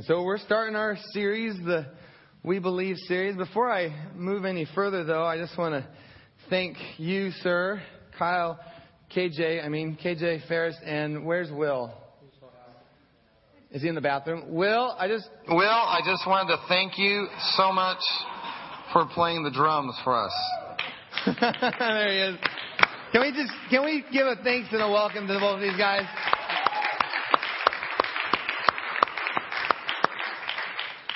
And so we're starting our series, the We Believe series. Before I move any further, though, I just want to thank you, sir, Kyle, KJ, I mean, KJ Ferris, and where's Will? Is he in the bathroom? Will, I just. Will, I just wanted to thank you so much for playing the drums for us. there he is. Can we just can we give a thanks and a welcome to both of these guys?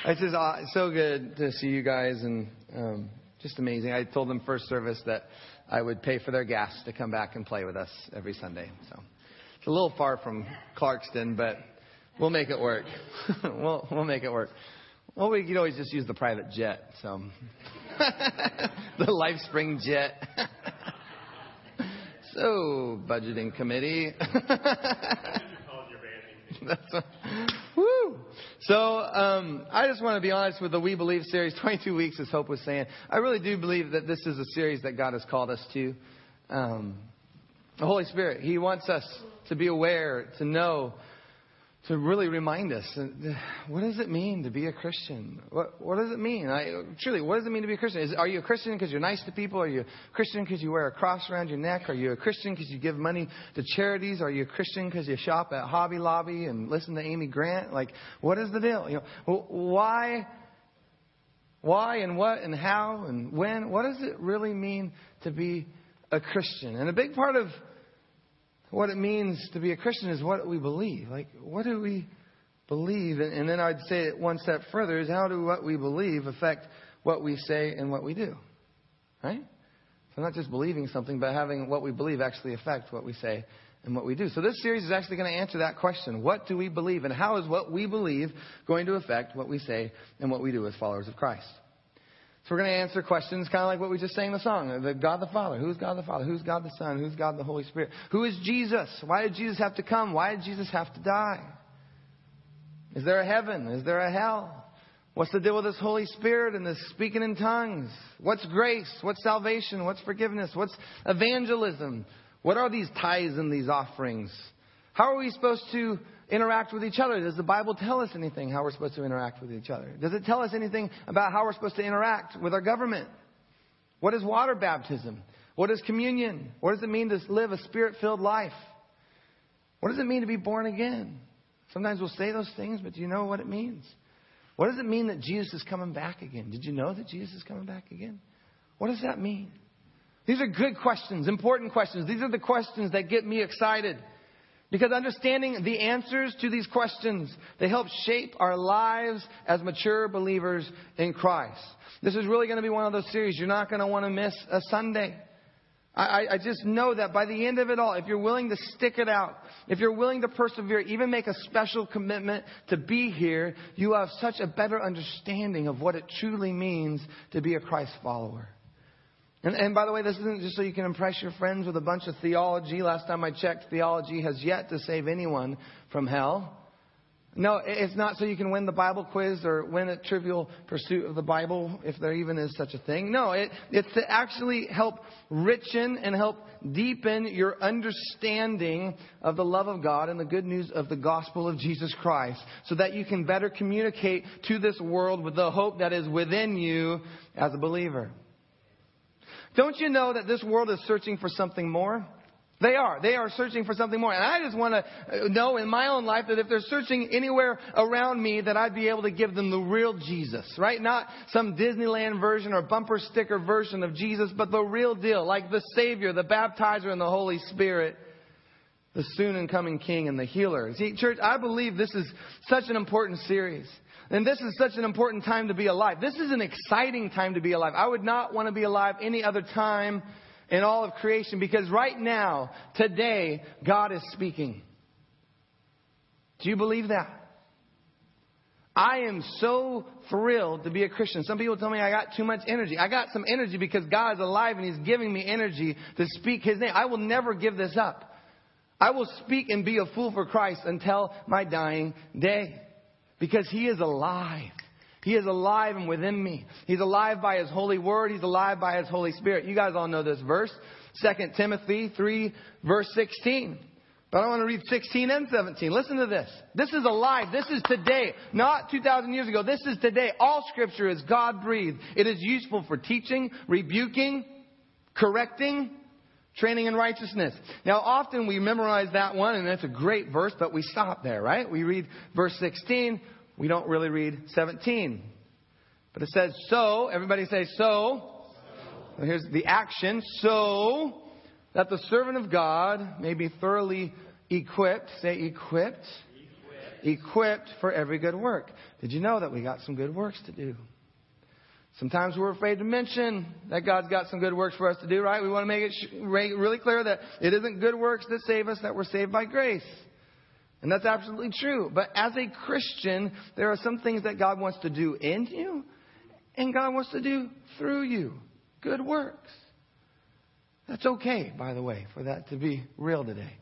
It's just uh, so good to see you guys and um, just amazing. I told them first service that I would pay for their gas to come back and play with us every Sunday. So it's a little far from Clarkston, but we'll make it work. we'll we'll make it work. Well, we could always just use the private jet. So the LifeSpring jet. so budgeting committee. That's what. So um, I just want to be honest with the We Believe series. 22 weeks, as Hope was saying. I really do believe that this is a series that God has called us to. Um, the Holy Spirit, He wants us to be aware, to know, to really remind us uh, what does it mean to be a Christian? What, what does it mean? I, truly, what does it mean to be a Christian? Is, are you a Christian because you're nice to people? Are you a Christian because you wear a cross around your neck? Are you a Christian because you give money to charities? Are you a Christian because you shop at Hobby Lobby and listen to Amy Grant? Like, what is the deal? You know, why, why and what and how and when? What does it really mean to be a Christian? And a big part of what it means to be a Christian is what we believe. Like, what do we believe? And, and then I'd say it one step further is how do what we believe affect what we say and what we do? Right? So not just believing something, but having what we believe actually affect what we say and what we do. So this series is actually going to answer that question. What do we believe? And how is what we believe going to affect what we say and what we do as followers of Christ? So we're going to answer questions kind of like what we just sang the song. The God the Father. Who's God the Father? Who's God the Son? Who's God the Holy Spirit? Who is Jesus? Why did Jesus have to come? Why did Jesus have to die? Is there a heaven? Is there a hell? What's the deal with this Holy Spirit and this speaking in tongues? What's grace? What's salvation? What's forgiveness? What's evangelism? What are these tithes and these offerings? How are we supposed to interact with each other? Does the Bible tell us anything how we're supposed to interact with each other? Does it tell us anything about how we're supposed to interact with our government? What is water baptism? What is communion? What does it mean to live a spirit filled life? What does it mean to be born again? Sometimes we'll say those things, but do you know what it means? What does it mean that Jesus is coming back again? Did you know that Jesus is coming back again? What does that mean? These are good questions, important questions. These are the questions that get me excited. Because understanding the answers to these questions, they help shape our lives as mature believers in Christ. This is really going to be one of those series you're not going to want to miss a Sunday. I, I, just know that by the end of it all, if you're willing to stick it out, if you're willing to persevere, even make a special commitment to be here, you have such a better understanding of what it truly means to be a Christ follower. And, and by the way, this isn't just so you can impress your friends with a bunch of theology. Last time I checked, theology has yet to save anyone from hell. No, it's not so you can win the Bible quiz or win a trivial pursuit of the Bible, if there even is such a thing. No, it, it's to actually help richen and help deepen your understanding of the love of God and the good news of the gospel of Jesus Christ so that you can better communicate to this world with the hope that is within you as a believer. Don't you know that this world is searching for something more? They are. They are searching for something more. And I just want to uh, know in my own life that if they're searching anywhere around me, that I'd be able to give them the real Jesus, right? Not some Disneyland version or bumper sticker version of Jesus, but the real deal, like the Savior, the baptizer, and the Holy Spirit, the soon and coming King and the healer. See, church, I believe this is such an important series. And this is such an important time to be alive. This is an exciting time to be alive. I would not want to be alive any other time in all of creation because right now, today, God is speaking. Do you believe that? I am so thrilled to be a Christian. Some people tell me I got too much energy. I got some energy because God is alive and He's giving me energy to speak His name. I will never give this up. I will speak and be a fool for Christ until my dying day. Because He is alive. He is alive and within me. He's alive by His holy word. He's alive by His Holy Spirit. You guys all know this verse. 2 Timothy 3 verse 16. But I want to read 16 and 17. Listen to this. This is alive. This is today, not 2,000 years ago. This is today. All scripture is God breathed. It is useful for teaching, rebuking, correcting, training in righteousness. Now, often we memorize that one, and that's a great verse, but we stop there, right? We read verse 16. We don't really read 17. But it says, so, everybody say, so. Well, here's the action. So that the servant of God may be thoroughly equipped. Say equipped. Equipped, equipped for every good work. Did you know that we got some good works to do? Sometimes we're afraid to mention that God's got some good works for us to do, right? We want to make it really clear that it isn't good works that save us, that we're saved by grace. And that's absolutely true. But as a Christian, there are some things that God wants to do in you and God wants to do through you. Good works. That's okay, by the way, for that to be real today.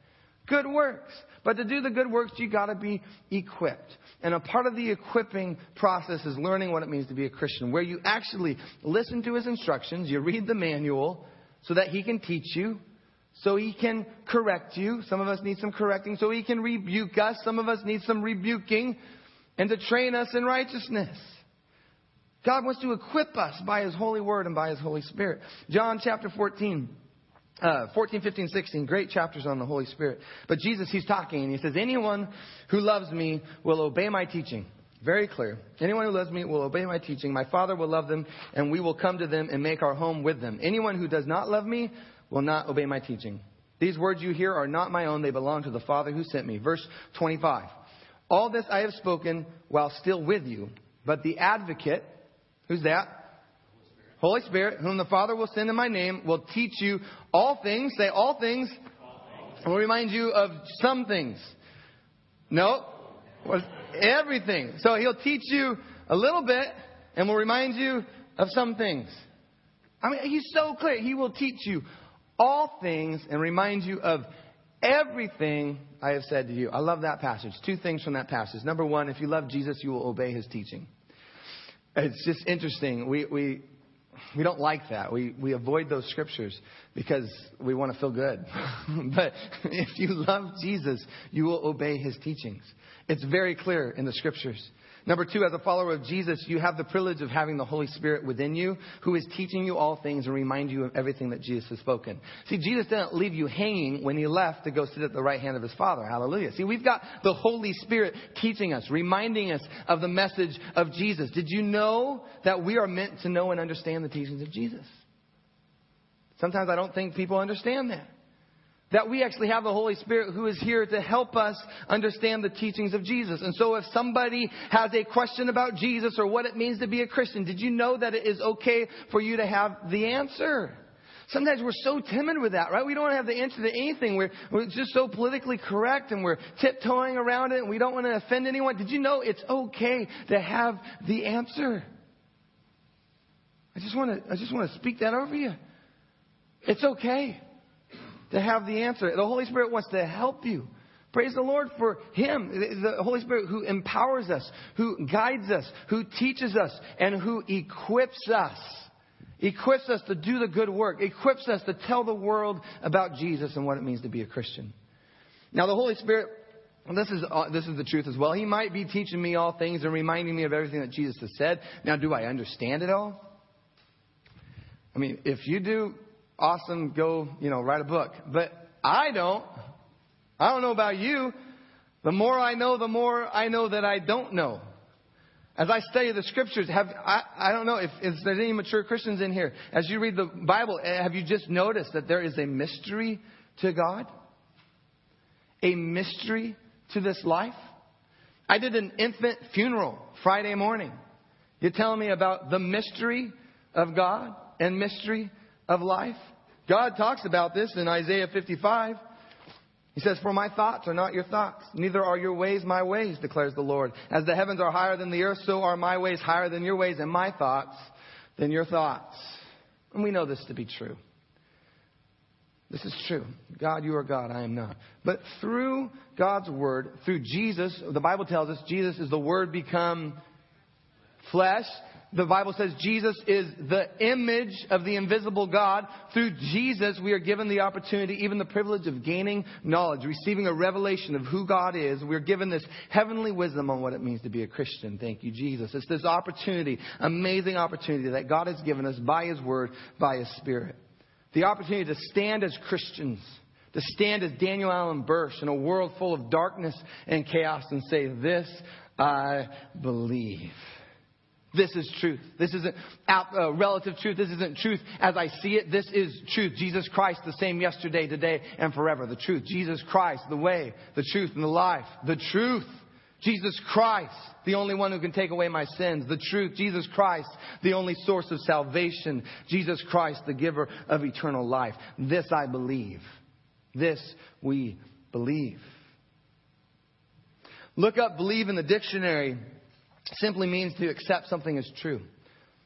Good works. But to do the good works, you gotta be equipped. And a part of the equipping process is learning what it means to be a Christian, where you actually listen to his instructions, you read the manual, so that he can teach you, so he can correct you. Some of us need some correcting, so he can rebuke us. Some of us need some rebuking, and to train us in righteousness. God wants to equip us by His holy word and by His Holy Spirit. John chapter 14. Uh, 14, 15, 16, great chapters on the Holy Spirit. But Jesus, He's talking and He says, Anyone who loves me will obey my teaching. Very clear. Anyone who loves me will obey my teaching. My Father will love them, and we will come to them and make our home with them. Anyone who does not love me will not obey my teaching. These words you hear are not my own, they belong to the Father who sent me. Verse 25. All this I have spoken while still with you, but the advocate, Who's that? Holy Spirit, whom the Father will send in my name, will teach you all things. Say all things. Will remind you of some things. No. Everything. So he'll teach you a little bit and will remind you of some things. I mean, he's so clear. He will teach you all things and remind you of everything I have said to you. I love that passage. Two things from that passage. Number one, if you love Jesus, you will obey his teaching. It's just interesting. We, we, we don't like that. We, we avoid those scriptures because we want to feel good. but if you love Jesus, you will obey his teachings. It's very clear in the scriptures. Number two, as a follower of Jesus, you have the privilege of having the Holy Spirit within you who is teaching you all things and remind you of everything that Jesus has spoken. See, Jesus didn't leave you hanging when he left to go sit at the right hand of his Father. Hallelujah. See, we've got the Holy Spirit teaching us, reminding us of the message of Jesus. Did you know that we are meant to know and understand the teachings of Jesus? Sometimes I don't think people understand that that we actually have the Holy Spirit who is here to help us understand the teachings of Jesus. And so if somebody has a question about Jesus or what it means to be a Christian, did you know that it is okay for you to have the answer? Sometimes we're so timid with that, right? We don't have the answer to anything. We're, we're just so politically correct and we're tiptoeing around it and we don't want to offend anyone. Did you know it's okay to have the answer? I just want to, I just want to speak that over you. It's okay to have the answer. The Holy Spirit wants to help you. Praise the Lord for Him, the Holy Spirit who empowers us, who guides us, who teaches us, and who equips us. Equips us to do the good work, equips us to tell the world about Jesus and what it means to be a Christian. Now, the Holy Spirit, this is, uh, this is the truth as well. He might be teaching me all things and reminding me of everything that Jesus has said. Now, do I understand it all? I mean, if you do, awesome, go, you know, write a book. But I don't. I don't know about you. The more I know, the more I know that I don't know. As I study the scriptures, have I, I don't know if, if there's any mature Christians in here. As you read the Bible, eh, have you just noticed that there is a mystery to God? A mystery to this life? I did an infant funeral Friday morning. You're telling me about the mystery of God and mystery of life? God talks about this in Isaiah 55. He says, For my thoughts are not your thoughts, neither are your ways my ways, declares the Lord. As the heavens are higher than the earth, so are my ways higher than your ways, and my thoughts than your thoughts. And we know this to be true. This is true. God, you are God, I am not. But through God's Word, through Jesus, the Bible tells us Jesus is the Word become flesh. The Bible says Jesus is the image of the invisible God. Through Jesus, we are given the opportunity, even the privilege of gaining knowledge, receiving a revelation of who God is. We're given this heavenly wisdom on what it means to be a Christian. Thank you, Jesus. It's this opportunity, amazing opportunity that God has given us by His Word, by His Spirit. The opportunity to stand as Christians to stand as Daniel Allen Bursch in a world full of darkness and chaos and say, This I believe. This is truth. This isn't uh, relative truth. This isn't truth as I see it. This is truth. Jesus Christ, the same yesterday, today, and forever. The truth. Jesus Christ, the way, the truth, and the life. The truth. Jesus Christ, the only one who can take away my sins. The truth. Jesus Christ, the only source of salvation. Jesus Christ, the giver of eternal life. This I believe. This we believe. Look up believe in the dictionary simply means to accept something as true.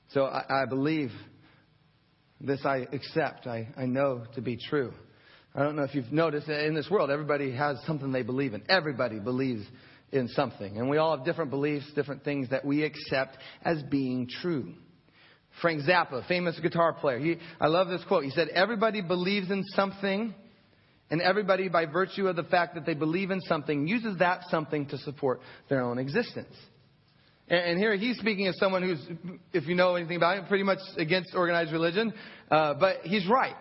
So I, I believe this I accept, I, I know to be true. I don't know if you've noticed that in this world, everybody has something they believe in. Everybody believes in something. And we all have different beliefs, different things that we accept as being true. Frank Zappa, famous guitar player, he, I love this quote. He said, Everybody believes in something, and everybody, by virtue of the fact that they believe in something, uses that something to support their own existence. And here he's speaking as someone who's, if you know anything about him, pretty much against organized religion. Uh, but he's right.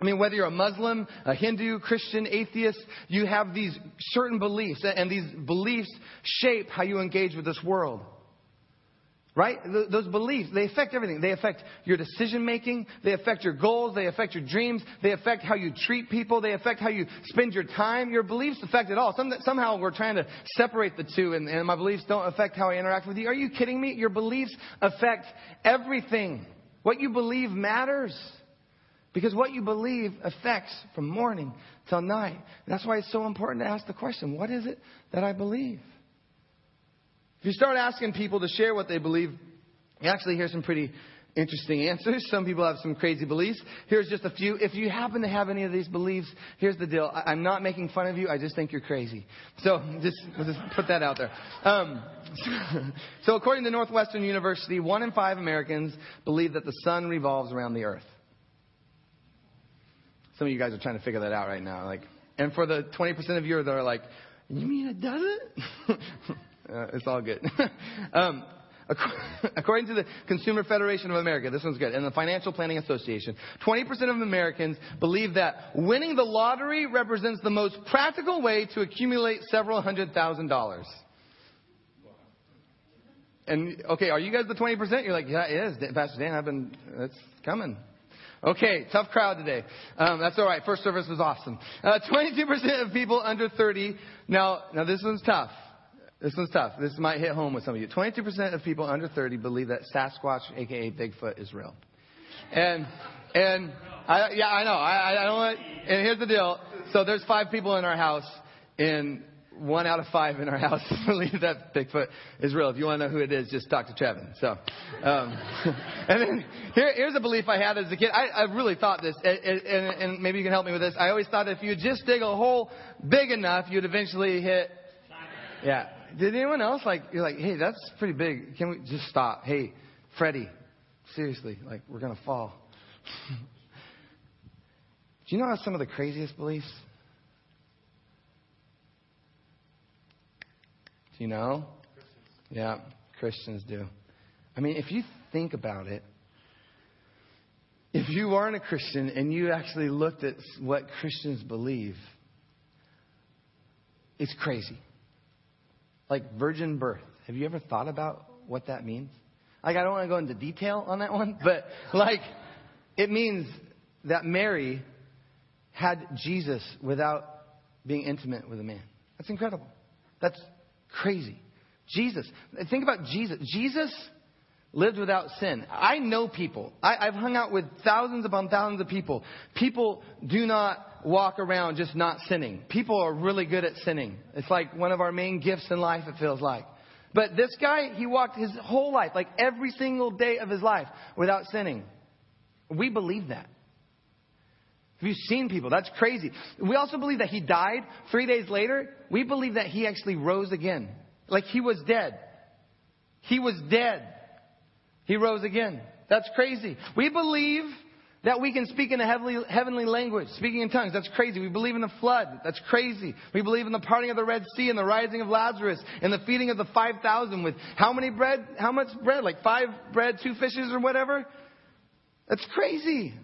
I mean, whether you're a Muslim, a Hindu, Christian, atheist, you have these certain beliefs, and these beliefs shape how you engage with this world. Right? Those beliefs, they affect everything. They affect your decision making. They affect your goals. They affect your dreams. They affect how you treat people. They affect how you spend your time. Your beliefs affect it all. Some, somehow we're trying to separate the two, and, and my beliefs don't affect how I interact with you. Are you kidding me? Your beliefs affect everything. What you believe matters. Because what you believe affects from morning till night. That's why it's so important to ask the question what is it that I believe? If you start asking people to share what they believe, you actually hear some pretty interesting answers. Some people have some crazy beliefs. Here's just a few. If you happen to have any of these beliefs, here's the deal. I'm not making fun of you. I just think you're crazy. So just, we'll just put that out there. Um, so according to Northwestern University, one in five Americans believe that the sun revolves around the earth. Some of you guys are trying to figure that out right now. Like, and for the 20% of you that are like, you mean it doesn't? Uh, it's all good. um, according to the Consumer Federation of America, this one's good, and the Financial Planning Association, 20% of Americans believe that winning the lottery represents the most practical way to accumulate several hundred thousand dollars. And okay, are you guys the 20%? You're like, yeah, it is. Pastor Dan, I've been, it's coming. Okay, tough crowd today. Um, that's all right. First service was awesome. Uh, 22% of people under 30. Now, now this one's tough. This one's tough. This might hit home with some of you. 22% of people under 30 believe that Sasquatch, aka Bigfoot, is real. And, and, I, yeah, I know. I, I don't want, and here's the deal. So there's five people in our house, and one out of five in our house believe that Bigfoot is real. If you want to know who it is, just talk to Trevin. So, um, and then here, here's a belief I had as a kid. I, I really thought this, and, and, and maybe you can help me with this. I always thought if you just dig a hole big enough, you'd eventually hit. Yeah, did anyone else like you're like, hey, that's pretty big. Can we just stop? Hey, Freddie, seriously, like we're gonna fall. Do you know how some of the craziest beliefs? Do you know? Yeah, Christians do. I mean, if you think about it, if you aren't a Christian and you actually looked at what Christians believe, it's crazy. Like virgin birth. Have you ever thought about what that means? Like, I don't want to go into detail on that one, but like, it means that Mary had Jesus without being intimate with a man. That's incredible. That's crazy. Jesus. Think about Jesus. Jesus lived without sin. I know people. I, have hung out with thousands upon thousands of people. People do not walk around just not sinning. People are really good at sinning. It's like one of our main gifts in life, it feels like. But this guy, he walked his whole life, like every single day of his life, without sinning. We believe that. Have you seen people? That's crazy. We also believe that he died three days later. We believe that he actually rose again. Like he was dead. He was dead. He rose again. That's crazy. We believe that we can speak in a heavenly, heavenly language, speaking in tongues. That's crazy. We believe in the flood. That's crazy. We believe in the parting of the Red Sea and the rising of Lazarus and the feeding of the 5,000 with how many bread? How much bread? Like five bread, two fishes or whatever? That's crazy.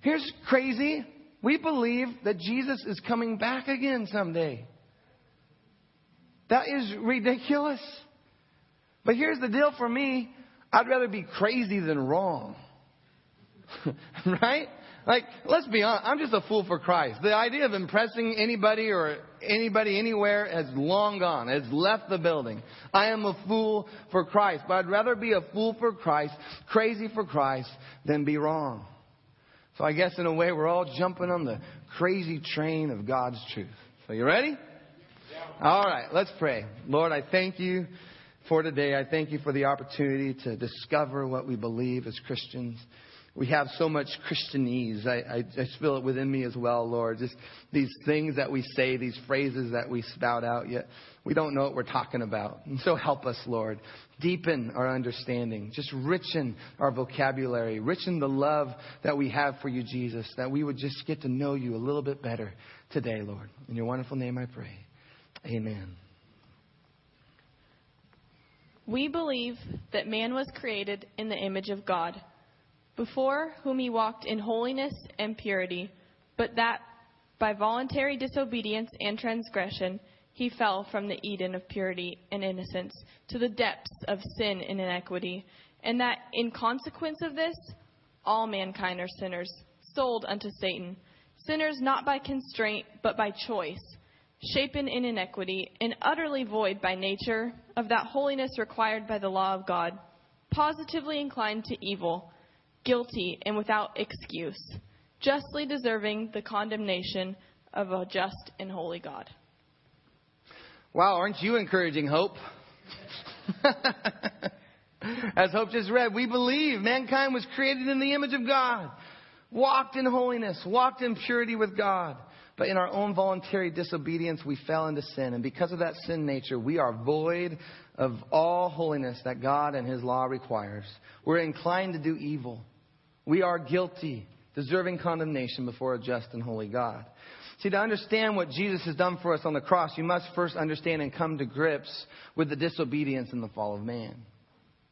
Here's crazy. We believe that Jesus is coming back again someday. That is ridiculous. But here's the deal for me. I'd rather be crazy than wrong. right? Like, let's be honest, I'm just a fool for Christ. The idea of impressing anybody or anybody anywhere has long gone, has left the building. I am a fool for Christ, but I'd rather be a fool for Christ, crazy for Christ, than be wrong. So I guess in a way we're all jumping on the crazy train of God's truth. So you ready? All right, let's pray. Lord, I thank you for today. I thank you for the opportunity to discover what we believe as Christians we have so much Christianese. I, I, I feel it within me as well, Lord. Just these things that we say, these phrases that we spout out, yet we don't know what we're talking about. And so help us, Lord. Deepen our understanding. Just richen our vocabulary. Richen the love that we have for you, Jesus. That we would just get to know you a little bit better today, Lord. In your wonderful name I pray. Amen. We believe that man was created in the image of God before whom he walked in holiness and purity, but that by voluntary disobedience and transgression he fell from the Eden of purity and innocence to the depths of sin and inequity, and that in consequence of this, all mankind are sinners, sold unto Satan, sinners not by constraint, but by choice, shapen in iniquity, and utterly void by nature of that holiness required by the law of God, positively inclined to evil guilty and without excuse, justly deserving the condemnation of a just and holy God. Wow, aren't you encouraging hope? As Hope just read, we believe mankind was created in the image of God, walked in holiness, walked in purity with God. But in our own voluntary disobedience, we fell into sin. And because of that sin nature, we are void of all holiness that God and His law requires. We're inclined to do evil. We are guilty, deserving condemnation before a just and holy God. See, to understand what Jesus has done for us on the cross, you must first understand and come to grips with the disobedience and the fall of man.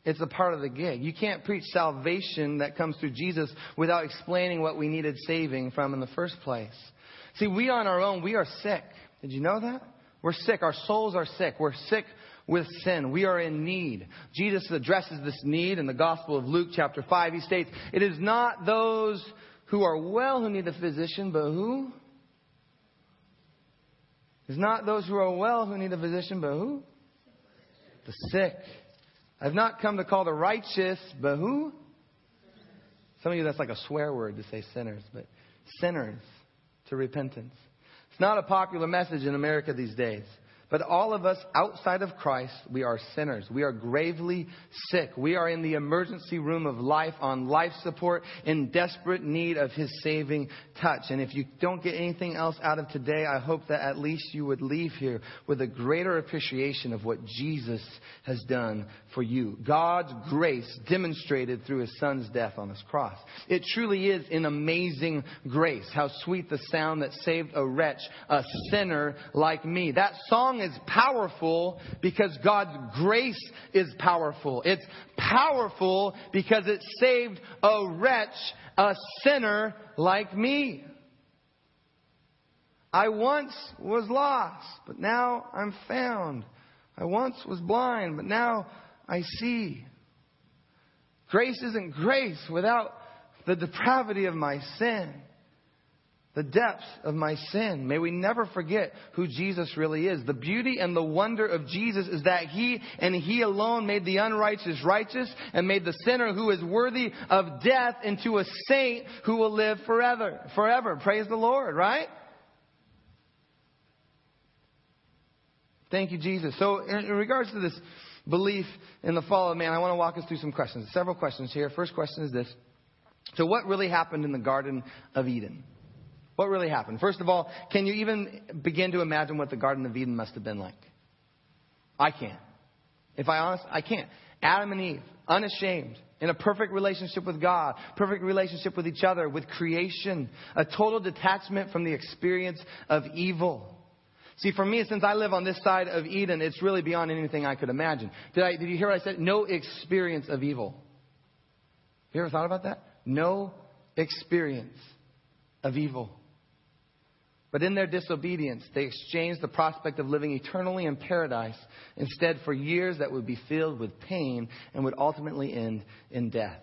It's a part of the gig. You can't preach salvation that comes through Jesus without explaining what we needed saving from in the first place. See, we on our own, we are sick. Did you know that? We're sick. Our souls are sick. We're sick with sin. We are in need. Jesus addresses this need in the Gospel of Luke, chapter 5. He states, It is not those who are well who need a physician, but who? It's not those who are well who need a physician, but who? The sick. I've not come to call the righteous, but who? Some of you, that's like a swear word to say sinners, but sinners to repentance. It's not a popular message in America these days. But all of us outside of Christ, we are sinners. We are gravely sick. We are in the emergency room of life on life support in desperate need of His saving touch. And if you don't get anything else out of today, I hope that at least you would leave here with a greater appreciation of what Jesus has done for you. God's grace demonstrated through His Son's death on His cross. It truly is an amazing grace. How sweet the sound that saved a wretch, a sinner like me. That song is powerful because God's grace is powerful. It's powerful because it saved a wretch, a sinner like me. I once was lost, but now I'm found. I once was blind, but now I see. Grace isn't grace without the depravity of my sin the depth of my sin. May we never forget who Jesus really is. The beauty and the wonder of Jesus is that He and He alone made the unrighteous righteous and made the sinner who is worthy of death into a saint who will live forever. Forever. Praise the Lord, right? Thank you, Jesus. So, in regards to this belief in the fall of man, I want to walk us through some questions. Several questions here. First question is this. So, what really happened in the Garden of Eden? What really happened? First of all, can you even begin to imagine what the Garden of Eden must have been like? I can't. If I honest, I can't. Adam and Eve, unashamed, in a perfect relationship with God, perfect relationship with each other, with creation, a total detachment from the experience of evil. See, for me, since I live on this side of Eden, it's really beyond anything I could imagine. Did, I, did you hear what I said? No experience of evil. You ever thought about that? No experience of evil. But in their disobedience, they exchanged the prospect of living eternally in paradise instead for years that would be filled with pain and would ultimately end in death.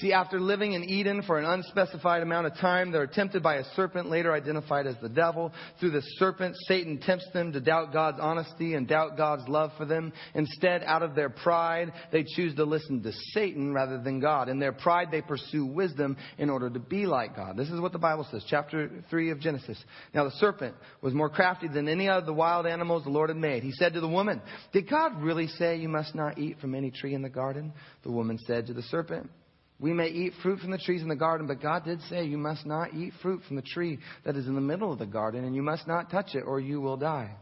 See, after living in Eden for an unspecified amount of time, they're tempted by a serpent, later identified as the devil. Through the serpent, Satan tempts them to doubt God's honesty and doubt God's love for them. Instead, out of their pride, they choose to listen to Satan rather than God. In their pride, they pursue wisdom in order to be like God. This is what the Bible says, chapter 3 of Genesis. Now, the serpent was more crafty than any of the wild animals the Lord had made. He said to the woman, Did God really say you must not eat from any tree in the garden? The woman said to the serpent, we may eat fruit from the trees in the garden, but God did say you must not eat fruit from the tree that is in the middle of the garden, and you must not touch it, or you will die.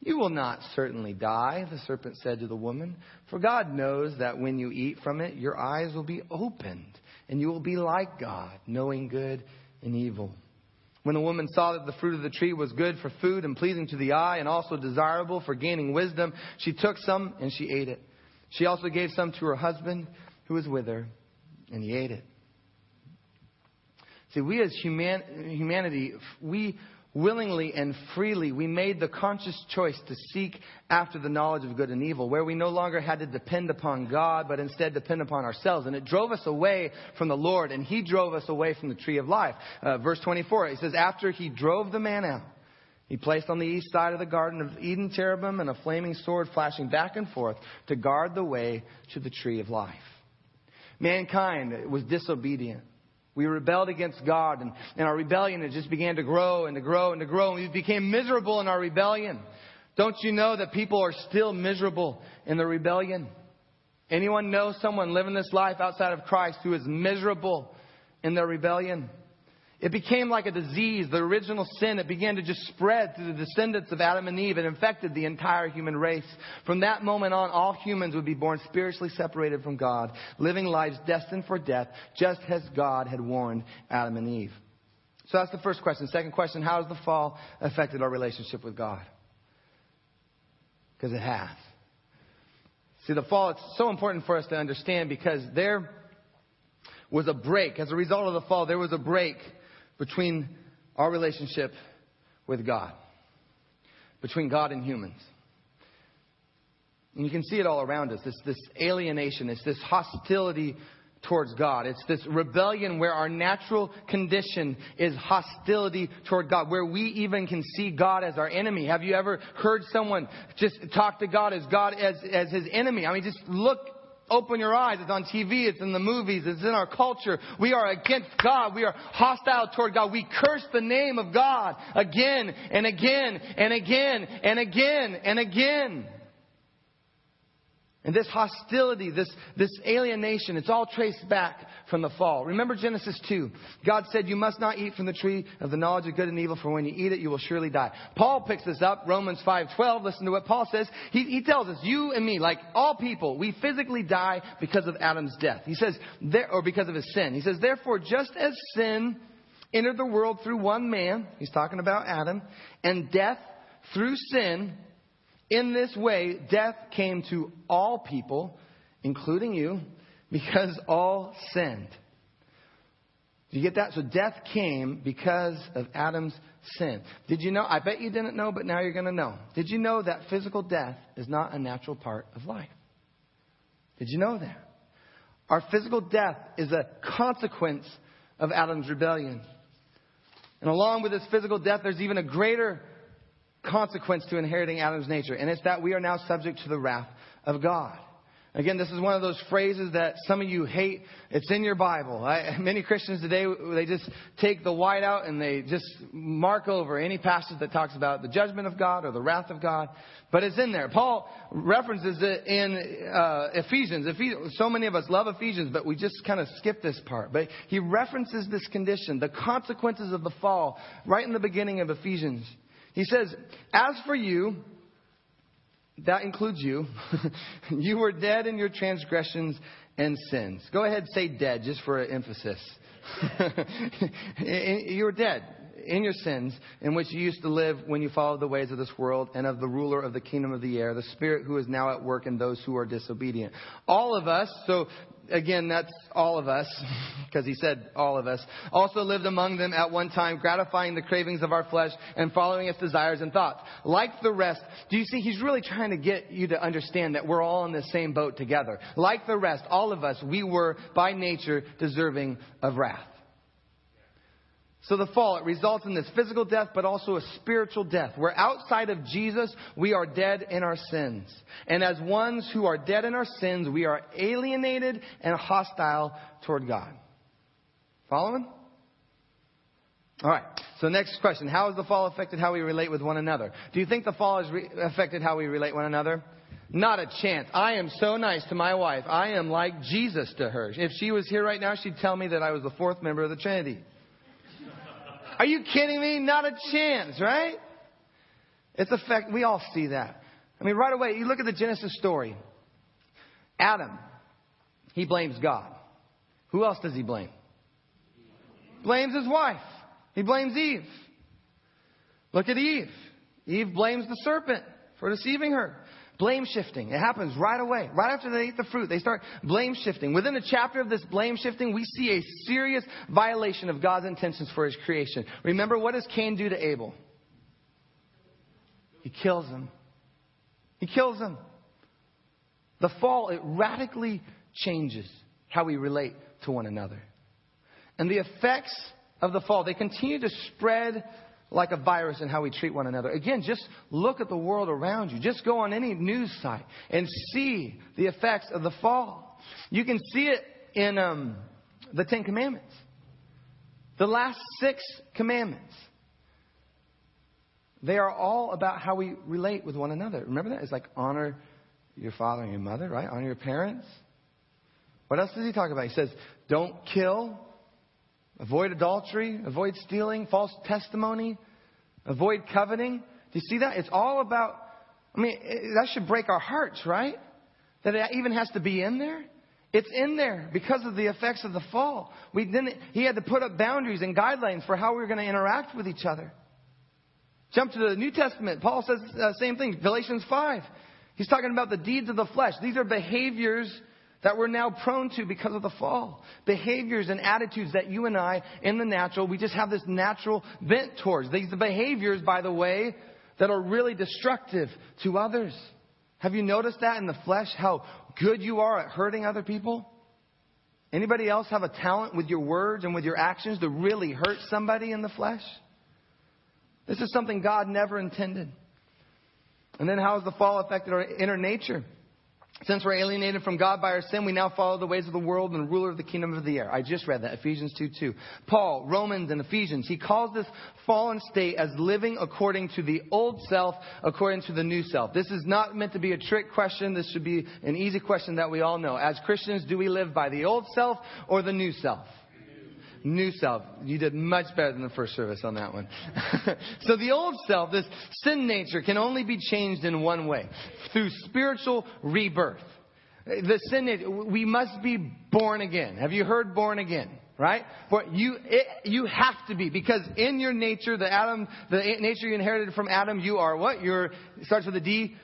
You will not certainly die, the serpent said to the woman, for God knows that when you eat from it, your eyes will be opened, and you will be like God, knowing good and evil. When the woman saw that the fruit of the tree was good for food and pleasing to the eye, and also desirable for gaining wisdom, she took some and she ate it. She also gave some to her husband who was with her and he ate it. See, we as human, humanity, we willingly and freely, we made the conscious choice to seek after the knowledge of good and evil, where we no longer had to depend upon God, but instead depend upon ourselves. And it drove us away from the Lord, and He drove us away from the tree of life. Uh, verse 24, it says, After He drove the man out, he placed on the east side of the Garden of Eden cherubim and a flaming sword flashing back and forth to guard the way to the tree of life. Mankind was disobedient. We rebelled against God, and, and our rebellion it just began to grow and to grow and to grow, and we became miserable in our rebellion. Don't you know that people are still miserable in the rebellion? Anyone know someone living this life outside of Christ who is miserable in their rebellion? It became like a disease, the original sin. It began to just spread through the descendants of Adam and Eve and infected the entire human race. From that moment on, all humans would be born spiritually separated from God, living lives destined for death, just as God had warned Adam and Eve. So that's the first question. Second question, how has the fall affected our relationship with God? Because it has. See, the fall, it's so important for us to understand because there was a break. As a result of the fall, there was a break between our relationship with God, between God and humans. And you can see it all around us. It's this alienation, it's this hostility towards God. It's this rebellion where our natural condition is hostility toward God, where we even can see God as our enemy. Have you ever heard someone just talk to God as God as, as his enemy? I mean, just look Open your eyes. It's on TV. It's in the movies. It's in our culture. We are against God. We are hostile toward God. We curse the name of God again and again and again and again and again. And this hostility, this, this alienation, it's all traced back from the fall. Remember Genesis 2. God said, You must not eat from the tree of the knowledge of good and evil, for when you eat it, you will surely die. Paul picks this up, Romans 5.12. Listen to what Paul says. He, he tells us, You and me, like all people, we physically die because of Adam's death. He says, there, or because of his sin. He says, Therefore, just as sin entered the world through one man, he's talking about Adam, and death through sin, in this way, death came to all people, including you, because all sinned. Do you get that? So death came because of Adam's sin. Did you know? I bet you didn't know, but now you're going to know. Did you know that physical death is not a natural part of life? Did you know that? Our physical death is a consequence of Adam's rebellion. And along with this physical death, there's even a greater consequence to inheriting Adam's nature, and it's that we are now subject to the wrath of God. Again, this is one of those phrases that some of you hate. It's in your Bible. I, many Christians today, they just take the white out and they just mark over any passage that talks about the judgment of God or the wrath of God. But it's in there. Paul references it in uh, Ephesians. Ephesians. So many of us love Ephesians, but we just kind of skip this part. But he references this condition, the consequences of the fall, right in the beginning of Ephesians. He says, As for you, that includes you. you were dead in your transgressions and sins. Go ahead, say dead, just for emphasis. you were dead in your sins, in which you used to live when you followed the ways of this world and of the ruler of the kingdom of the air, the spirit who is now at work in those who are disobedient. All of us, so again, that's all of us, because he said all of us, also lived among them at one time, gratifying the cravings of our flesh and following its desires and thoughts. Like the rest, do you see, he's really trying to get you to understand that we're all in the same boat together. Like the rest, all of us, we were by nature deserving of wrath. So the fall, it results in this physical death, but also a spiritual death. Where outside of Jesus, we are dead in our sins. And as ones who are dead in our sins, we are alienated and hostile toward God. Following? Alright, so next question. How has the fall affected how we relate with one another? Do you think the fall has re- affected how we relate one another? Not a chance. I am so nice to my wife. I am like Jesus to her. If she was here right now, she'd tell me that I was the fourth member of the Trinity. Are you kidding me? Not a chance, right? It's a fact. We all see that. I mean, right away, you look at the Genesis story. Adam, he blames God. Who else does he blame? Blames his wife. He blames Eve. Look at Eve. Eve blames the serpent for deceiving her. Blame shifting. It happens right away. Right after they eat the fruit, they start blame shifting. Within the chapter of this blame shifting, we see a serious violation of God's intentions for his creation. Remember, what does Cain do to Abel? He kills him. He kills him. The fall, it radically changes how we relate to one another. And the effects of the fall, they continue to spread like a virus in how we treat one another. Again, just look at the world around you. Just go on any news site and see the effects of the fall. You can see it in um, the Ten Commandments. The last six commandments. They are all about how we relate with one another. Remember that? It's like honor your father and your mother, right? Honor your parents. What else does he talk about? He says, don't kill, Avoid adultery, avoid stealing, false testimony, avoid coveting. Do you see that? It's all about, I mean, that should break our hearts, right? That it even has to be in there. It's in there because of the effects of the fall. We didn't, he had to put up boundaries and guidelines for how we were going to interact with each other. Jump to the New Testament. Paul says the uh, same thing. Galatians 5. He's talking about the deeds of the flesh. These are behaviors that we're now prone to because of the fall. Behaviors and attitudes that you and I, in the natural, we just have this natural bent towards. These behaviors, by the way, that are really destructive to others. Have you noticed that in the flesh, how good you are at hurting other people? Anybody else have a talent with your words and with your actions to really hurt somebody in the flesh? This is something God never intended. And then how has the fall affected our inner nature? Since we're alienated from God by our sin, we now follow the ways of the world and the ruler of the kingdom of the air. I just read that, Ephesians 2 2. Paul, Romans, and Ephesians, he calls this fallen state as living according to the old self, according to the new self. This is not meant to be a trick question. This should be an easy question that we all know. As Christians, do we live by the old self or the new self? New self. You did much better than the first service on that one. so the old self, this sin nature, can only be changed in one way through spiritual rebirth. The sin nature, we must be born again. Have you heard born again? Right? But you, it, you have to be because in your nature, the Adam, the nature you inherited from Adam, you are what? You're, it starts with a D,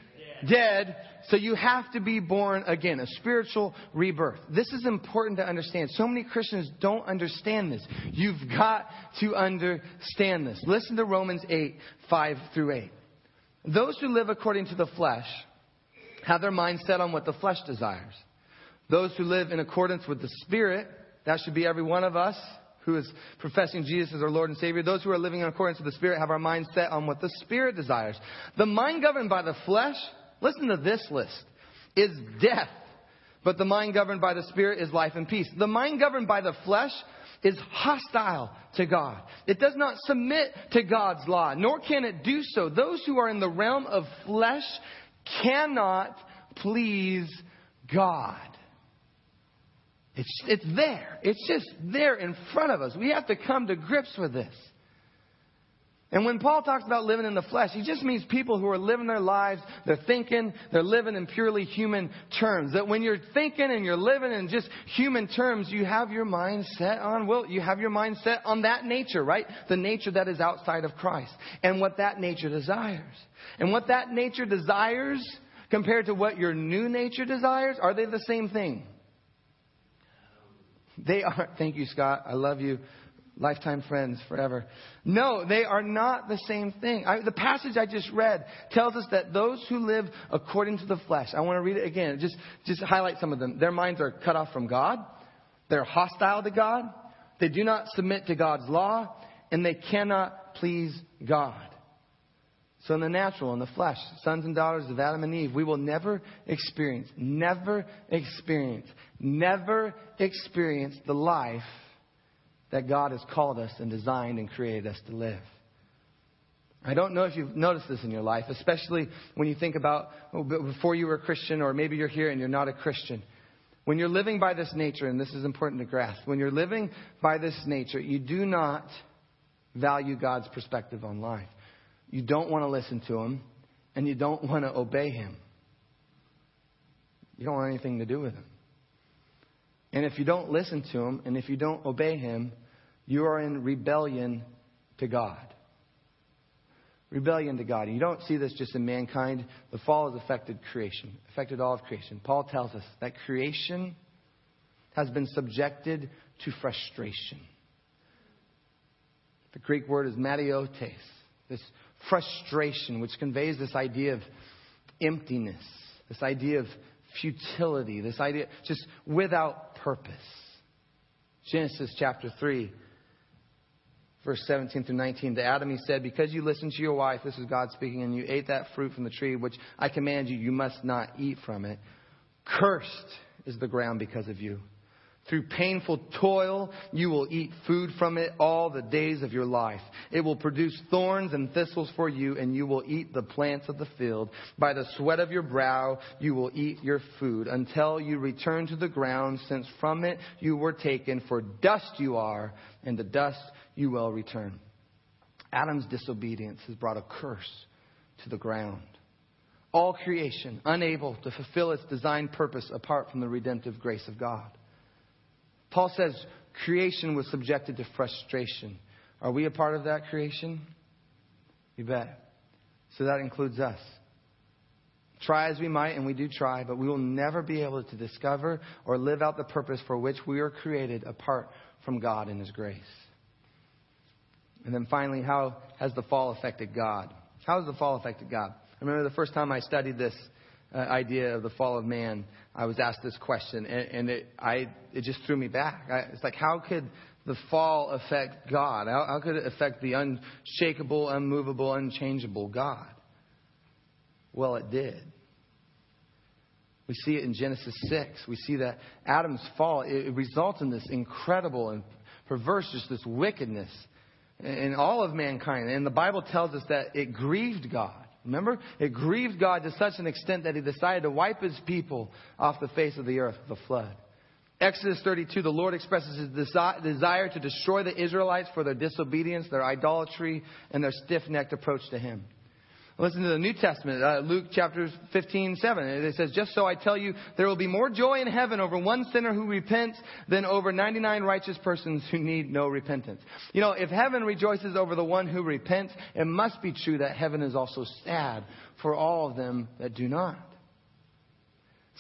dead. So you have to be born again, a spiritual rebirth. This is important to understand. So many Christians don't understand this. You've got to understand this. Listen to Romans 8, 5 through 8. Those who live according to the flesh have their mind set on what the flesh desires. Those who live in accordance with the Spirit, that should be every one of us who is professing Jesus as our Lord and Savior. Those who are living in accordance with the Spirit have our mind set on what the Spirit desires. The mind governed by the flesh Listen to this list. Is death, but the mind governed by the Spirit is life and peace. The mind governed by the flesh is hostile to God. It does not submit to God's law, nor can it do so. Those who are in the realm of flesh cannot please God. It's, it's there. It's just there in front of us. We have to come to grips with this. And when Paul talks about living in the flesh, he just means people who are living their lives, they're thinking, they're living in purely human terms. That when you're thinking and you're living in just human terms, you have your mind set on, well, you have your mind set on that nature, right? The nature that is outside of Christ. And what that nature desires. And what that nature desires compared to what your new nature desires, are they the same thing? They are, thank you, Scott. I love you lifetime friends forever. No, they are not the same thing. I, the passage I just read tells us that those who live according to the flesh, I want to read it again, just, just highlight some of them. Their minds are cut off from God. They're hostile to God. They do not submit to God's law. And they cannot please God. So in the natural, in the flesh, sons and daughters of Adam and Eve, we will never experience, never experience, never experience the life that God has called us and designed and created us to live. I don't know if you've noticed this in your life, especially when you think about oh, before you were a Christian, or maybe you're here and you're not a Christian. When you're living by this nature, and this is important to grasp, when you're living by this nature, you do not value God's perspective on life. You don't want to listen to Him, and you don't want to obey Him. You don't want anything to do with Him. And if you don't listen to Him, and if you don't obey Him, you are in rebellion to God. Rebellion to God. And you don't see this just in mankind. The fall has affected creation, affected all of creation. Paul tells us that creation has been subjected to frustration. The Greek word is mataiotes, this frustration, which conveys this idea of emptiness, this idea of futility, this idea just without purpose. Genesis chapter 3, verse 17 through 19. To Adam he said, Because you listened to your wife, this is God speaking, and you ate that fruit from the tree which I command you, you must not eat from it. Cursed is the ground because of you. Through painful toil, you will eat food from it all the days of your life. It will produce thorns and thistles for you, and you will eat the plants of the field. By the sweat of your brow, you will eat your food until you return to the ground, since from it you were taken. For dust you are, and the dust you will return. Adam's disobedience has brought a curse to the ground. All creation unable to fulfill its designed purpose apart from the redemptive grace of God. Paul says creation was subjected to frustration. Are we a part of that creation? You bet. So that includes us. Try as we might, and we do try, but we will never be able to discover or live out the purpose for which we are created apart from God and His grace. And then finally, how has the fall affected God? How has the fall affected God? I remember the first time I studied this uh, idea of the fall of man, I was asked this question, and, and it, I, it just threw me back. I, it's like, how could the fall affect God? How, how could it affect the unshakable, unmovable, unchangeable God? Well, it did. We see it in Genesis 6. We see that Adam's fall, it, it results in this incredible and perverse, just this wickedness in all of mankind. And the Bible tells us that it grieved God. Remember? It grieved God to such an extent that he decided to wipe his people off the face of the earth with a flood. Exodus 32, the Lord expresses his desire to destroy the Israelites for their disobedience, their idolatry, and their stiff necked approach to him. Listen to the New Testament, uh, Luke chapter 15, 7. It says, Just so I tell you, there will be more joy in heaven over one sinner who repents than over 99 righteous persons who need no repentance. You know, if heaven rejoices over the one who repents, it must be true that heaven is also sad for all of them that do not.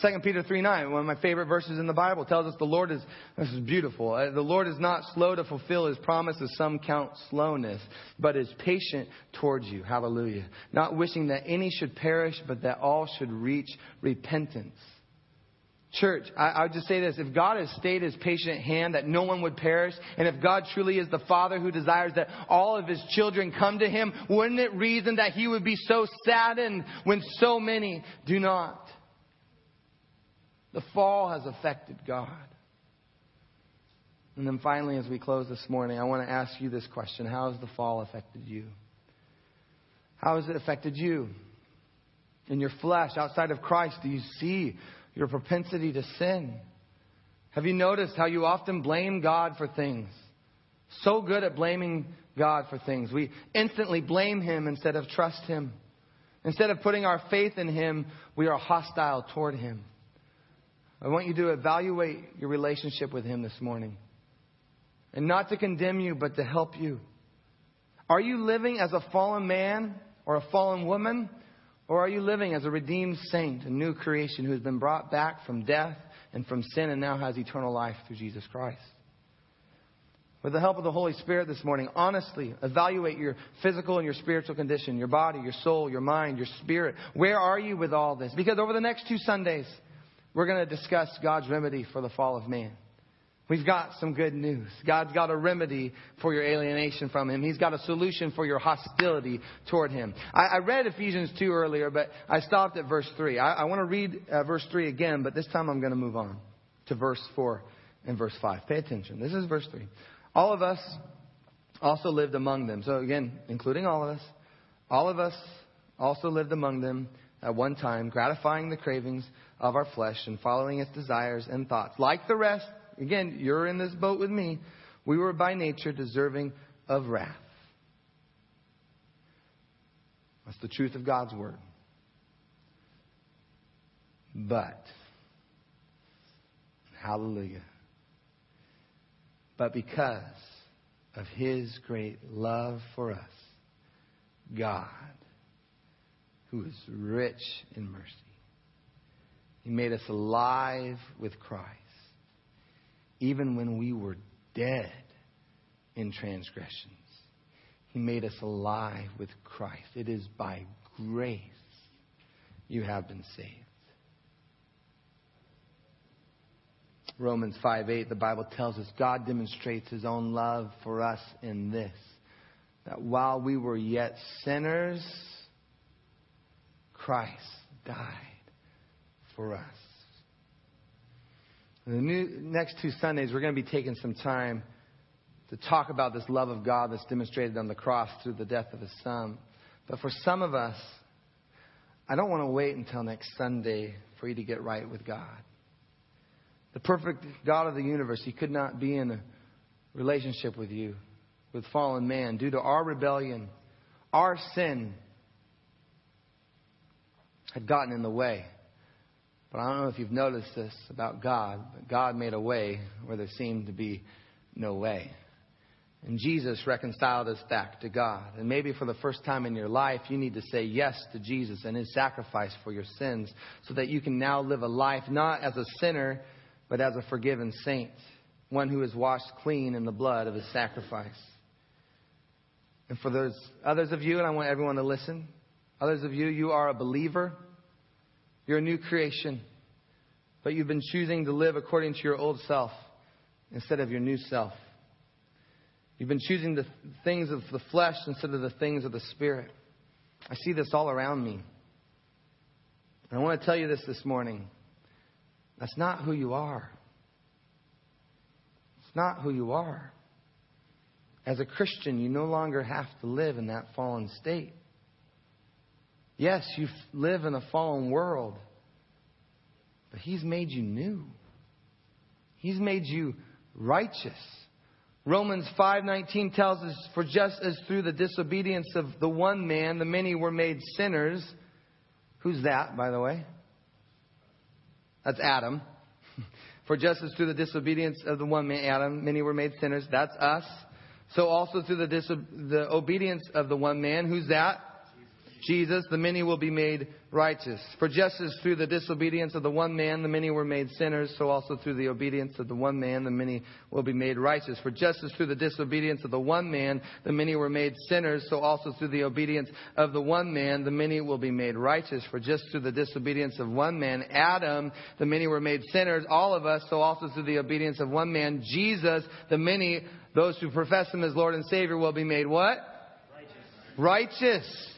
2 Peter 3 9, one of my favorite verses in the Bible, tells us the Lord is, this is beautiful, uh, the Lord is not slow to fulfill his promise as some count slowness, but is patient towards you. Hallelujah. Not wishing that any should perish, but that all should reach repentance. Church, I, I would just say this. If God has stayed his patient hand that no one would perish, and if God truly is the Father who desires that all of his children come to him, wouldn't it reason that he would be so saddened when so many do not? The fall has affected God. And then finally, as we close this morning, I want to ask you this question How has the fall affected you? How has it affected you? In your flesh, outside of Christ, do you see your propensity to sin? Have you noticed how you often blame God for things? So good at blaming God for things. We instantly blame Him instead of trust Him. Instead of putting our faith in Him, we are hostile toward Him. I want you to evaluate your relationship with Him this morning. And not to condemn you, but to help you. Are you living as a fallen man or a fallen woman? Or are you living as a redeemed saint, a new creation who has been brought back from death and from sin and now has eternal life through Jesus Christ? With the help of the Holy Spirit this morning, honestly evaluate your physical and your spiritual condition, your body, your soul, your mind, your spirit. Where are you with all this? Because over the next two Sundays, we're going to discuss God's remedy for the fall of man. We've got some good news. God's got a remedy for your alienation from Him. He's got a solution for your hostility toward Him. I, I read Ephesians 2 earlier, but I stopped at verse 3. I, I want to read uh, verse 3 again, but this time I'm going to move on to verse 4 and verse 5. Pay attention. This is verse 3. All of us also lived among them. So again, including all of us, all of us also lived among them at one time, gratifying the cravings of our flesh and following its desires and thoughts. Like the rest, again, you're in this boat with me. We were by nature deserving of wrath. That's the truth of God's word. But, hallelujah. But because of his great love for us, God, who is rich in mercy, he made us alive with Christ, even when we were dead in transgressions. He made us alive with Christ. It is by grace you have been saved. Romans 5 8, the Bible tells us God demonstrates his own love for us in this that while we were yet sinners, Christ died for us. In the new, next two Sundays, we're going to be taking some time to talk about this love of God that's demonstrated on the cross through the death of His Son. But for some of us, I don't want to wait until next Sunday for you to get right with God. The perfect God of the universe, He could not be in a relationship with you, with fallen man, due to our rebellion, our sin had gotten in the way. But I don't know if you've noticed this about God, but God made a way where there seemed to be no way. And Jesus reconciled us back to God. And maybe for the first time in your life, you need to say yes to Jesus and His sacrifice for your sins so that you can now live a life not as a sinner, but as a forgiven saint, one who is washed clean in the blood of His sacrifice. And for those others of you, and I want everyone to listen, others of you, you are a believer. You're a new creation. But you've been choosing to live according to your old self instead of your new self. You've been choosing the things of the flesh instead of the things of the spirit. I see this all around me. And I want to tell you this this morning. That's not who you are. It's not who you are. As a Christian, you no longer have to live in that fallen state. Yes, you live in a fallen world, but He's made you new. He's made you righteous. Romans 5:19 tells us for just as through the disobedience of the one man the many were made sinners. Who's that by the way? That's Adam. For just as through the disobedience of the one man Adam many were made sinners. That's us. So also through the, diso- the obedience of the one man who's that Jesus, the many will be made righteous. For just as through the disobedience of the one man the many were made sinners, so also through the obedience of the one man the many will be made righteous. For just as through the disobedience of the one man the many were made sinners, so also through the obedience of the one man the many will be made righteous. For just through the disobedience of one man, Adam, the many were made sinners, all of us, so also through the obedience of one man, Jesus, the many, those who profess him as Lord and Savior will be made what? Righteous. Righteous.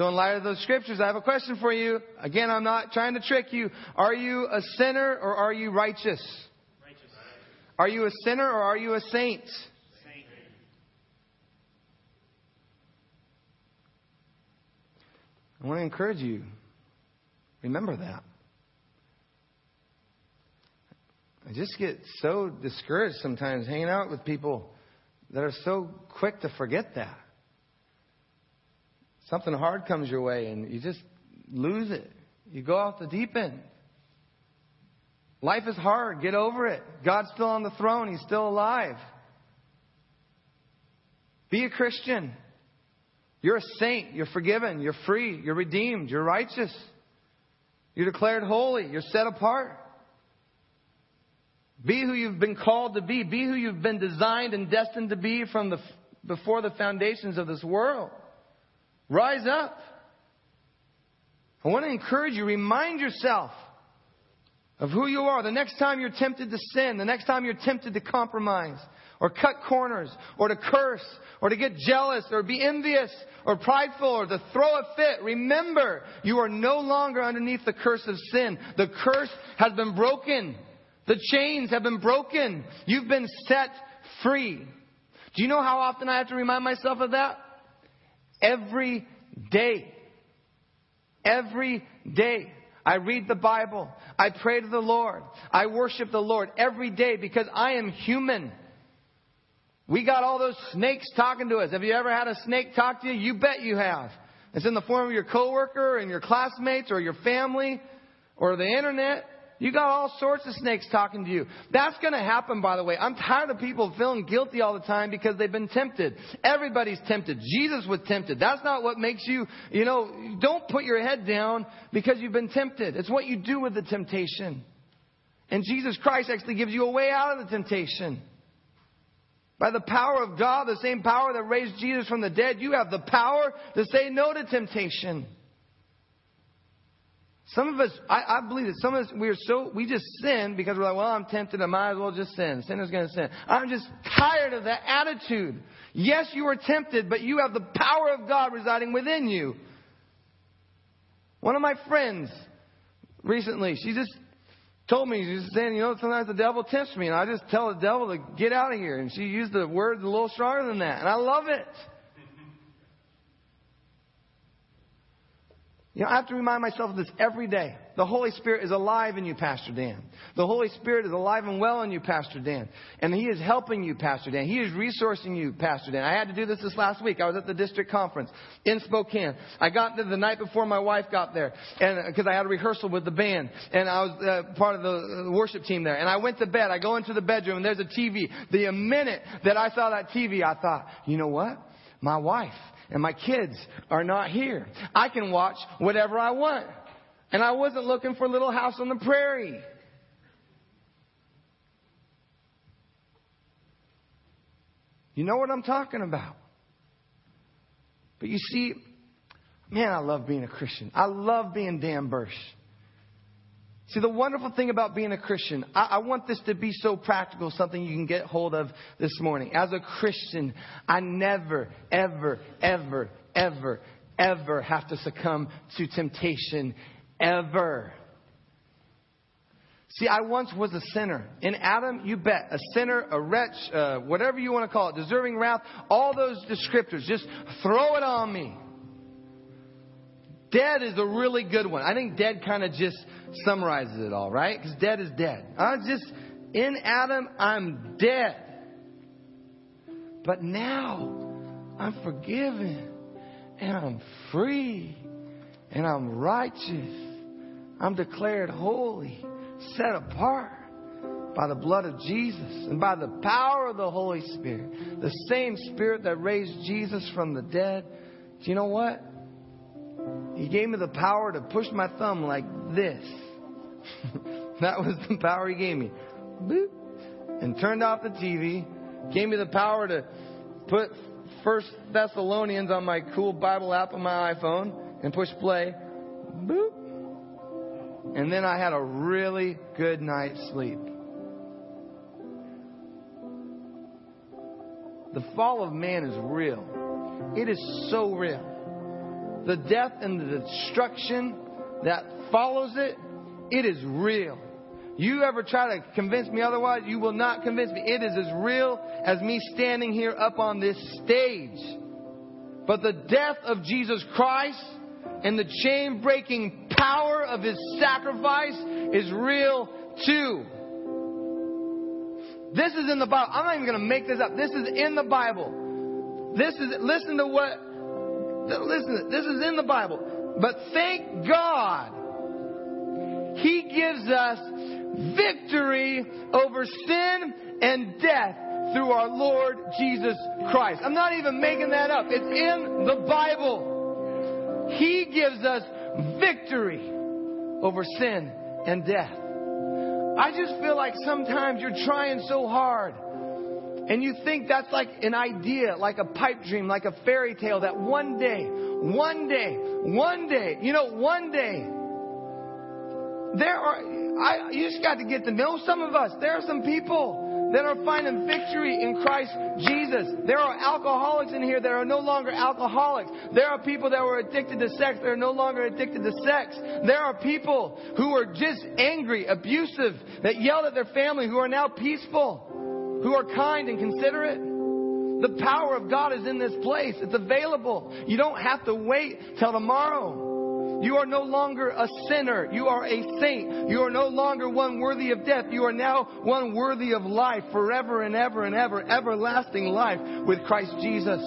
So, in light of those scriptures, I have a question for you. Again, I'm not trying to trick you. Are you a sinner or are you righteous? righteous. Are you a sinner or are you a saint? saint? I want to encourage you. Remember that. I just get so discouraged sometimes hanging out with people that are so quick to forget that. Something hard comes your way and you just lose it. You go off the deep end. Life is hard. Get over it. God's still on the throne. He's still alive. Be a Christian. You're a saint. You're forgiven. You're free. You're redeemed. You're righteous. You're declared holy. You're set apart. Be who you've been called to be. Be who you've been designed and destined to be from the, before the foundations of this world. Rise up. I want to encourage you. Remind yourself of who you are. The next time you're tempted to sin, the next time you're tempted to compromise, or cut corners, or to curse, or to get jealous, or be envious, or prideful, or to throw a fit, remember, you are no longer underneath the curse of sin. The curse has been broken. The chains have been broken. You've been set free. Do you know how often I have to remind myself of that? Every day. Every day. I read the Bible. I pray to the Lord. I worship the Lord every day because I am human. We got all those snakes talking to us. Have you ever had a snake talk to you? You bet you have. It's in the form of your coworker and your classmates or your family or the internet. You got all sorts of snakes talking to you. That's going to happen, by the way. I'm tired of people feeling guilty all the time because they've been tempted. Everybody's tempted. Jesus was tempted. That's not what makes you, you know, don't put your head down because you've been tempted. It's what you do with the temptation. And Jesus Christ actually gives you a way out of the temptation. By the power of God, the same power that raised Jesus from the dead, you have the power to say no to temptation. Some of us, I, I, believe that some of us, we are so, we just sin because we're like, well, I'm tempted, I might as well just sin. Sinner's gonna sin. I'm just tired of that attitude. Yes, you are tempted, but you have the power of God residing within you. One of my friends recently, she just told me, she was saying, you know, sometimes the devil tempts me, and I just tell the devil to get out of here. And she used the words a little stronger than that, and I love it. You know, I have to remind myself of this every day. The Holy Spirit is alive in you, Pastor Dan. The Holy Spirit is alive and well in you, Pastor Dan. And He is helping you, Pastor Dan. He is resourcing you, Pastor Dan. I had to do this this last week. I was at the district conference in Spokane. I got there the night before my wife got there, and because I had a rehearsal with the band, and I was uh, part of the worship team there. And I went to bed. I go into the bedroom, and there's a TV. The minute that I saw that TV, I thought, you know what? My wife and my kids are not here. I can watch whatever I want. And I wasn't looking for Little House on the Prairie. You know what I'm talking about. But you see, man, I love being a Christian. I love being Dan Bursch. See, the wonderful thing about being a Christian, I, I, want this to be so practical, something you can get hold of this morning. As a Christian, I never, ever, ever, ever, ever have to succumb to temptation. Ever. See, I once was a sinner. In Adam, you bet. A sinner, a wretch, uh, whatever you want to call it, deserving wrath, all those descriptors. Just throw it on me. Dead is a really good one. I think dead kind of just summarizes it all, right? Because dead is dead. I'm just, in Adam, I'm dead. But now, I'm forgiven. And I'm free. And I'm righteous. I'm declared holy, set apart by the blood of Jesus and by the power of the Holy Spirit. The same Spirit that raised Jesus from the dead. Do you know what? He gave me the power to push my thumb like this. that was the power he gave me. Boop. And turned off the TV. Gave me the power to put First Thessalonians on my cool Bible app on my iPhone and push play. Boop. And then I had a really good night's sleep. The fall of man is real. It is so real the death and the destruction that follows it, it is real. You ever try to convince me otherwise, you will not convince me. It is as real as me standing here up on this stage. But the death of Jesus Christ and the chain breaking power of his sacrifice is real too. This is in the Bible. I'm not even going to make this up. This is in the Bible. This is, listen to what, listen, this is in the Bible. But thank God, He gives us victory over sin and death through our Lord Jesus Christ. I'm not even making that up. It's in the Bible. He gives us victory over sin and death. I just feel like sometimes you're trying so hard and you think that's like an idea, like a pipe dream, like a fairy tale that one day, one day, one day, you know, one day, there are, I, you just got to get to know some of us. There are some people that are finding victory in Christ Jesus. There are alcoholics in here that are no longer alcoholics. There are people that were addicted to sex that are no longer addicted to sex. There are people who are just angry, abusive, that yelled at their family who are now peaceful, who are kind and considerate. The power of God is in this place. It's available. You don't have to wait till tomorrow. You are no longer a sinner. You are a saint. You are no longer one worthy of death. You are now one worthy of life forever and ever and ever, everlasting life with Christ Jesus.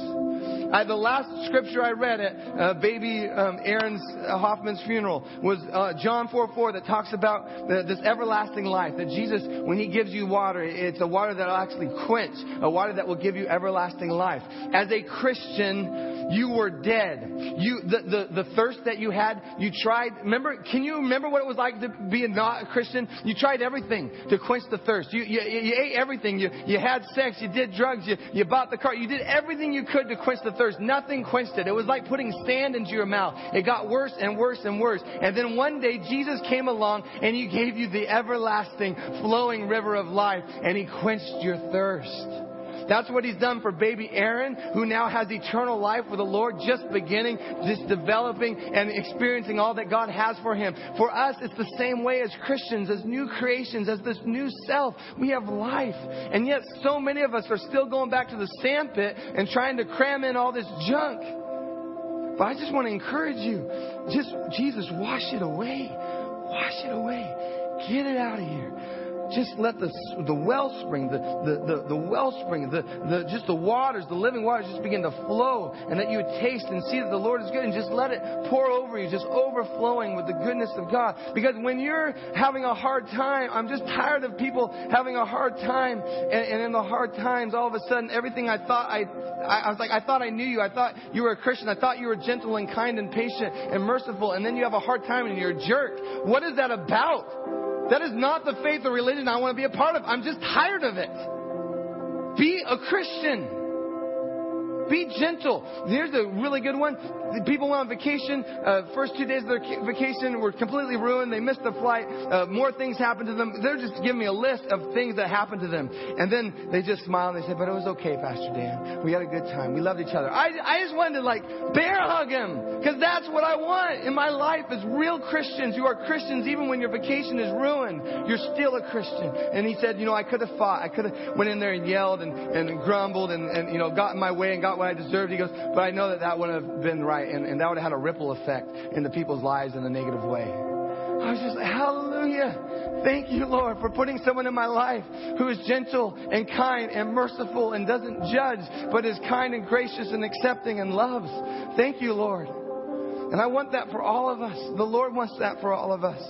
I, the last scripture I read at uh, baby um, Aaron's uh, Hoffman's funeral was uh, John 4 4 that talks about the, this everlasting life. That Jesus, when He gives you water, it's a water that will actually quench, a water that will give you everlasting life. As a Christian, you were dead. You, the, the, the thirst that you had, you tried. Remember, can you remember what it was like to be a not a Christian? You tried everything to quench the thirst. You, you, you ate everything. You, you had sex. You did drugs. You, you bought the car. You did everything you could to quench the thirst. Nothing quenched it. It was like putting sand into your mouth. It got worse and worse and worse. And then one day Jesus came along and he gave you the everlasting flowing river of life and he quenched your thirst. That's what he's done for baby Aaron, who now has eternal life with the Lord, just beginning, just developing and experiencing all that God has for him. For us, it's the same way as Christians, as new creations, as this new self. We have life. And yet, so many of us are still going back to the sandpit and trying to cram in all this junk. But I just want to encourage you just, Jesus, wash it away. Wash it away. Get it out of here just let the, the wellspring, the, the, the, the wellspring, the, the, just the waters, the living waters just begin to flow and that you would taste and see that the Lord is good and just let it pour over you, just overflowing with the goodness of God. Because when you're having a hard time, I'm just tired of people having a hard time and, and in the hard times, all of a sudden, everything I thought I, I, I was like, I thought I knew you. I thought you were a Christian. I thought you were gentle and kind and patient and merciful. And then you have a hard time and you're a jerk. What is that about? That is not the faith or religion I want to be a part of. I'm just tired of it. Be a Christian. Be gentle. Here's a really good one. The people went on vacation. Uh, first two days of their vacation were completely ruined. They missed the flight. Uh, more things happened to them. They're just giving me a list of things that happened to them. And then they just smiled and they said, but it was okay, Pastor Dan. We had a good time. We loved each other. I, I just wanted to like bear hug him because that's what I want in my life is real Christians. You are Christians even when your vacation is ruined. You're still a Christian. And he said, you know, I could have fought. I could have went in there and yelled and, and grumbled and, and, you know, got in my way and got what I deserved. He goes, but I know that that wouldn't have been right, and, and that would have had a ripple effect in the people's lives in a negative way. I was just hallelujah. Thank you, Lord, for putting someone in my life who is gentle and kind and merciful and doesn't judge, but is kind and gracious and accepting and loves. Thank you, Lord. And I want that for all of us. The Lord wants that for all of us.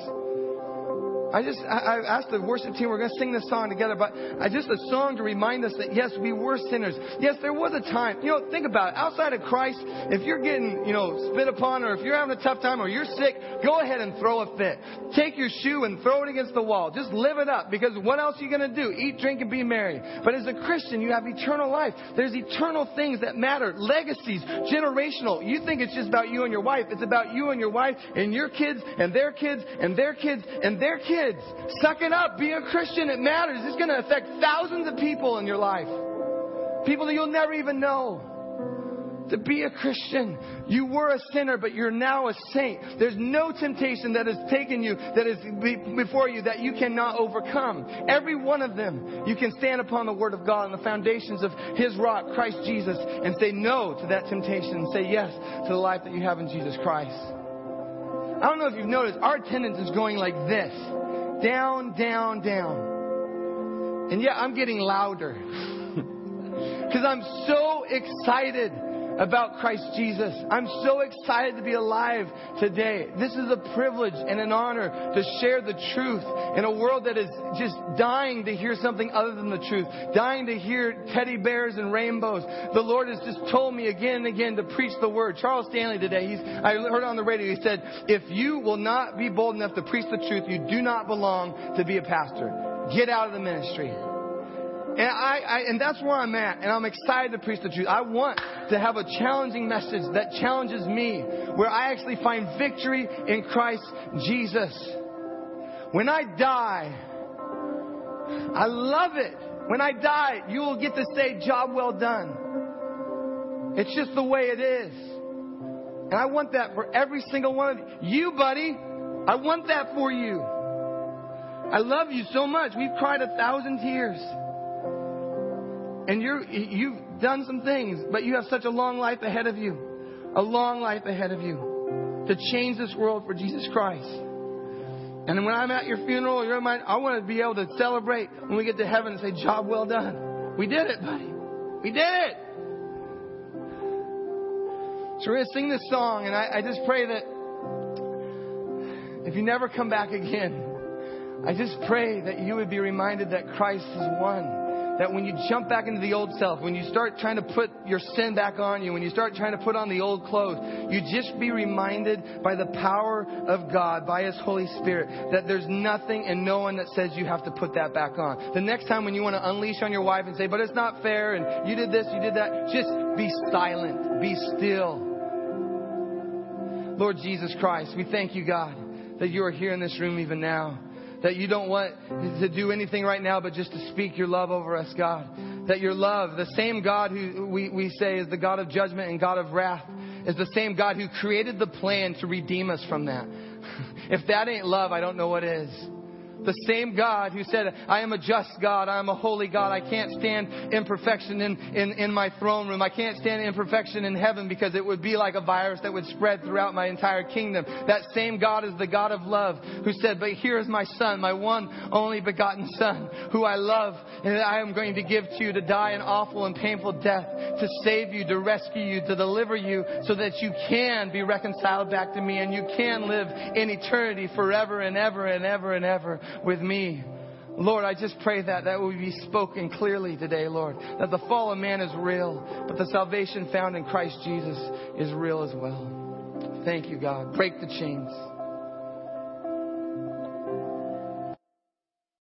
I just, I, I asked the worship team, we're going to sing this song together, but I just a song to remind us that yes, we were sinners. Yes, there was a time, you know, think about it. Outside of Christ, if you're getting, you know, spit upon or if you're having a tough time or you're sick, go ahead and throw a fit. Take your shoe and throw it against the wall. Just live it up because what else are you going to do? Eat, drink, and be merry. But as a Christian, you have eternal life. There's eternal things that matter. Legacies, generational. You think it's just about you and your wife. It's about you and your wife and your kids and their kids and their kids and their kids kids. Suck it up. Be a Christian. It matters. It's going to affect thousands of people in your life. People that you'll never even know. To be a Christian, you were a sinner, but you're now a saint. There's no temptation that has taken you, that is before you, that you cannot overcome. Every one of them, you can stand upon the Word of God and the foundations of His rock, Christ Jesus, and say no to that temptation and say yes to the life that you have in Jesus Christ. I don't know if you've noticed, our attendance is going like this down, down, down. And yet I'm getting louder. Because I'm so excited about Christ Jesus. I'm so excited to be alive today. This is a privilege and an honor to share the truth in a world that is just dying to hear something other than the truth, dying to hear teddy bears and rainbows. The Lord has just told me again and again to preach the word. Charles Stanley today, he's, I heard on the radio, he said, if you will not be bold enough to preach the truth, you do not belong to be a pastor. Get out of the ministry. And I, I, and that's where I'm at, and I'm excited to preach the truth. I want to have a challenging message that challenges me, where I actually find victory in Christ Jesus. When I die, I love it. When I die, you will get to say, job well done. It's just the way it is. And I want that for every single one of you. You, buddy, I want that for you. I love you so much. We've cried a thousand tears. And you're, you've done some things, but you have such a long life ahead of you. A long life ahead of you to change this world for Jesus Christ. And when I'm at your funeral, you're I want to be able to celebrate when we get to heaven and say, job well done. We did it, buddy. We did it. So we're going to sing this song, and I, I just pray that if you never come back again, I just pray that you would be reminded that Christ is won that when you jump back into the old self, when you start trying to put your sin back on you, when you start trying to put on the old clothes, you just be reminded by the power of God, by His Holy Spirit, that there's nothing and no one that says you have to put that back on. The next time when you want to unleash on your wife and say, but it's not fair and you did this, you did that, just be silent, be still. Lord Jesus Christ, we thank you, God, that you are here in this room even now that you don't want to do anything right now but just to speak your love over us, God. That your love, the same God who we, we say is the God of judgment and God of wrath, is the same God who created the plan to redeem us from that. if that ain't love, I don't know what is. The same God who said, I am a just God, I am a holy God, I can't stand imperfection in, in, in my throne room, I can't stand imperfection in heaven because it would be like a virus that would spread throughout my entire kingdom. That same God is the God of love who said, But here is my Son, my one only begotten Son, who I love, and I am going to give to you to die an awful and painful death, to save you, to rescue you, to deliver you, so that you can be reconciled back to me and you can live in eternity forever and ever and ever and ever with me. Lord, I just pray that that will be spoken clearly today, Lord. That the fall of man is real, but the salvation found in Christ Jesus is real as well. Thank you, God. Break the chains.